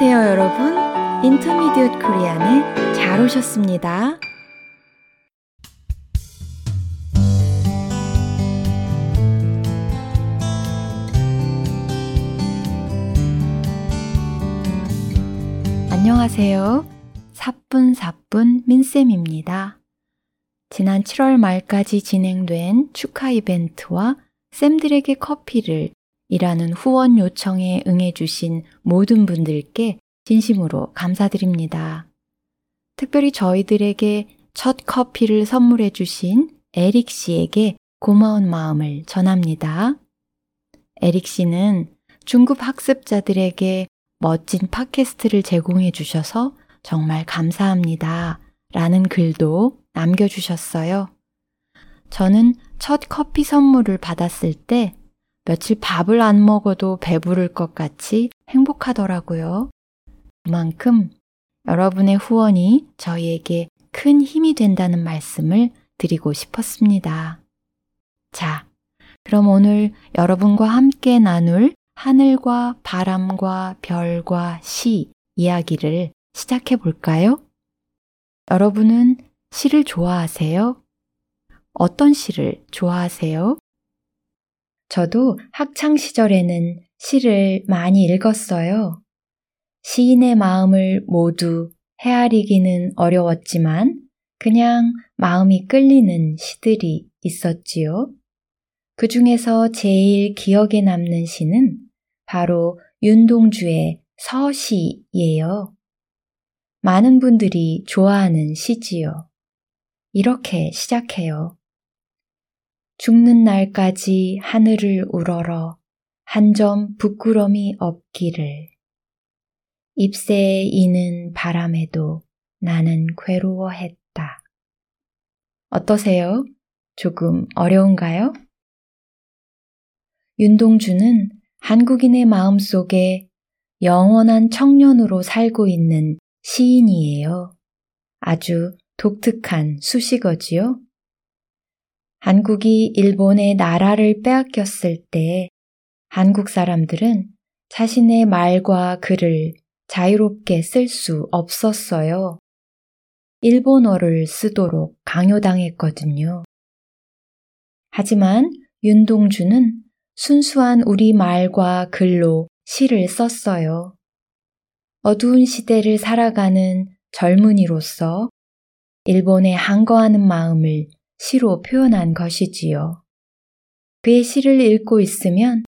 안녕하세요, 여러분. 인터미디엇 코리안에 잘 오셨습니다. 안녕하세요. 사뿐사뿐 민쌤입니다. 지난 7월 말까지 진행된 축하 이벤트와 쌤들에게 커피를 이라는 후원 요청에 응해주신 모든 분들께 진심으로 감사드립니다. 특별히 저희들에게 첫 커피를 선물해주신 에릭 씨에게 고마운 마음을 전합니다. 에릭 씨는 중급 학습자들에게 멋진 팟캐스트를 제공해 주셔서 정말 감사합니다. 라는 글도 남겨주셨어요. 저는 첫 커피 선물을 받았을 때 며칠 밥을 안 먹어도 배부를 것 같이 행복하더라고요. 그만큼 여러분의 후원이 저희에게 큰 힘이 된다는 말씀을 드리고 싶었습니다. 자, 그럼 오늘 여러분과 함께 나눌 하늘과 바람과 별과 시 이야기를 시작해 볼까요? 여러분은 시를 좋아하세요? 어떤 시를 좋아하세요? 저도 학창 시절에는 시를 많이 읽었어요. 시인의 마음을 모두 헤아리기는 어려웠지만 그냥 마음이 끌리는 시들이 있었지요. 그 중에서 제일 기억에 남는 시는 바로 윤동주의 서시예요. 많은 분들이 좋아하는 시지요. 이렇게 시작해요. 죽는 날까지 하늘을 우러러 한 점 부끄럼이 없기를. 잎새에 이는 바람에도 나는 괴로워했다. 어떠세요? 조금 어려운가요? 윤동주는 한국인의 마음 속에 영원한 청년으로 살고 있는 시인이에요. 아주 독특한 수식어지요? 한국이 일본의 나라를 빼앗겼을 때 한국 사람들은 자신의 말과 글을 자유롭게 쓸 수 없었어요. 일본어를 쓰도록 강요당했거든요. 하지만 윤동주는 순수한 우리 말과 글로 시를 썼어요. 어두운 시대를 살아가는 젊은이로서 일본에 항거하는 마음을 시로 표현한 것이지요. 그의 시를 읽고 있으면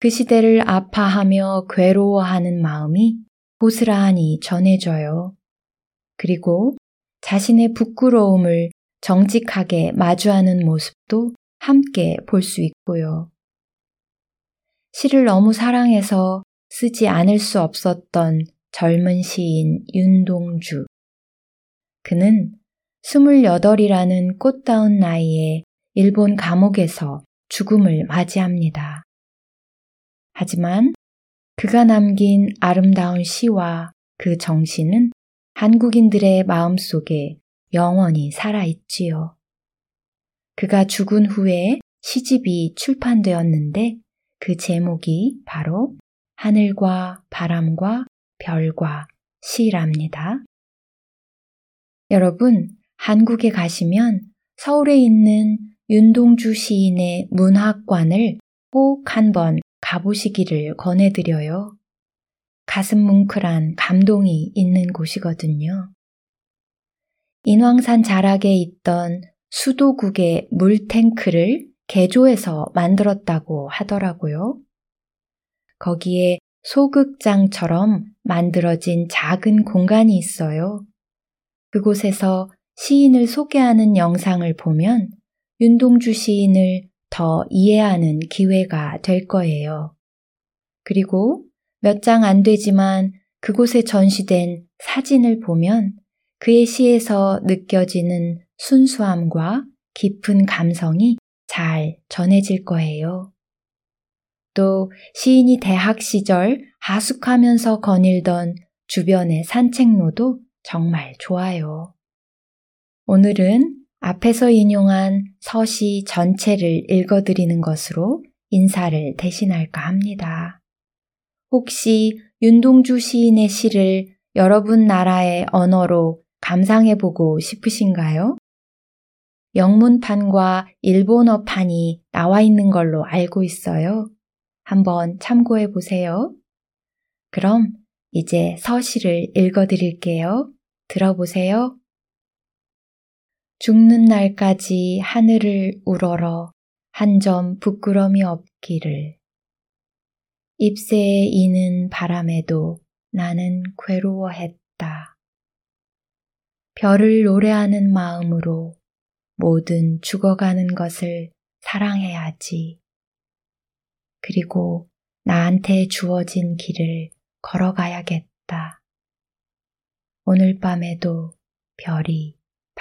그 시대를 아파하며 괴로워하는 마음이 고스란히 전해져요. 그리고 자신의 부끄러움을 정직하게 마주하는 모습도 함께 볼 수 있고요. 시를 너무 사랑해서 쓰지 않을 수 없었던 젊은 시인 윤동주. 그는 28이라는 꽃다운 나이에 일본 감옥에서 죽음을 맞이합니다. 하지만 그가 남긴 아름다운 시와 그 정신은 한국인들의 마음 속에 영원히 살아있지요. 그가 죽은 후에 시집이 출판되었는데 그 제목이 바로 하늘과 바람과 별과 시랍니다. 여러분, 한국에 가시면 서울에 있는 윤동주 시인의 문학관을 꼭 한번 가보시기를 권해드려요. 가슴 뭉클한 감동이 있는 곳이거든요. 인왕산 자락에 있던 수도국의 물탱크를 개조해서 만들었다고 하더라고요. 거기에 소극장처럼 만들어진 작은 공간이 있어요. 그곳에서 시인을 소개하는 영상을 보면 윤동주 시인을 더 이해하는 기회가 될 거예요. 그리고 몇 장 안 되지만 그곳에 전시된 사진을 보면 그의 시에서 느껴지는 순수함과 깊은 감성이 잘 전해질 거예요. 또 시인이 대학 시절 하숙하면서 거닐던 주변의 산책로도 정말 좋아요. 오늘은 앞에서 인용한 서시 전체를 읽어드리는 것으로 인사를 대신할까 합니다. 혹시 윤동주 시인의 시를 여러분 나라의 언어로 감상해 보고 싶으신가요? 영문판과 일본어판이 나와 있는 걸로 알고 있어요. 한번 참고해 보세요. 그럼 이제 서시를 읽어 드릴게요. 들어보세요. 죽는 날까지 하늘을 우러러 한 점 부끄럼이 없기를. 잎새에 이는 바람에도 나는 괴로워했다. 별을 노래하는 마음으로 모든 죽어가는 것을 사랑해야지. 그리고 나한테 주어진 길을 걸어가야겠다. 오늘 밤에도 별이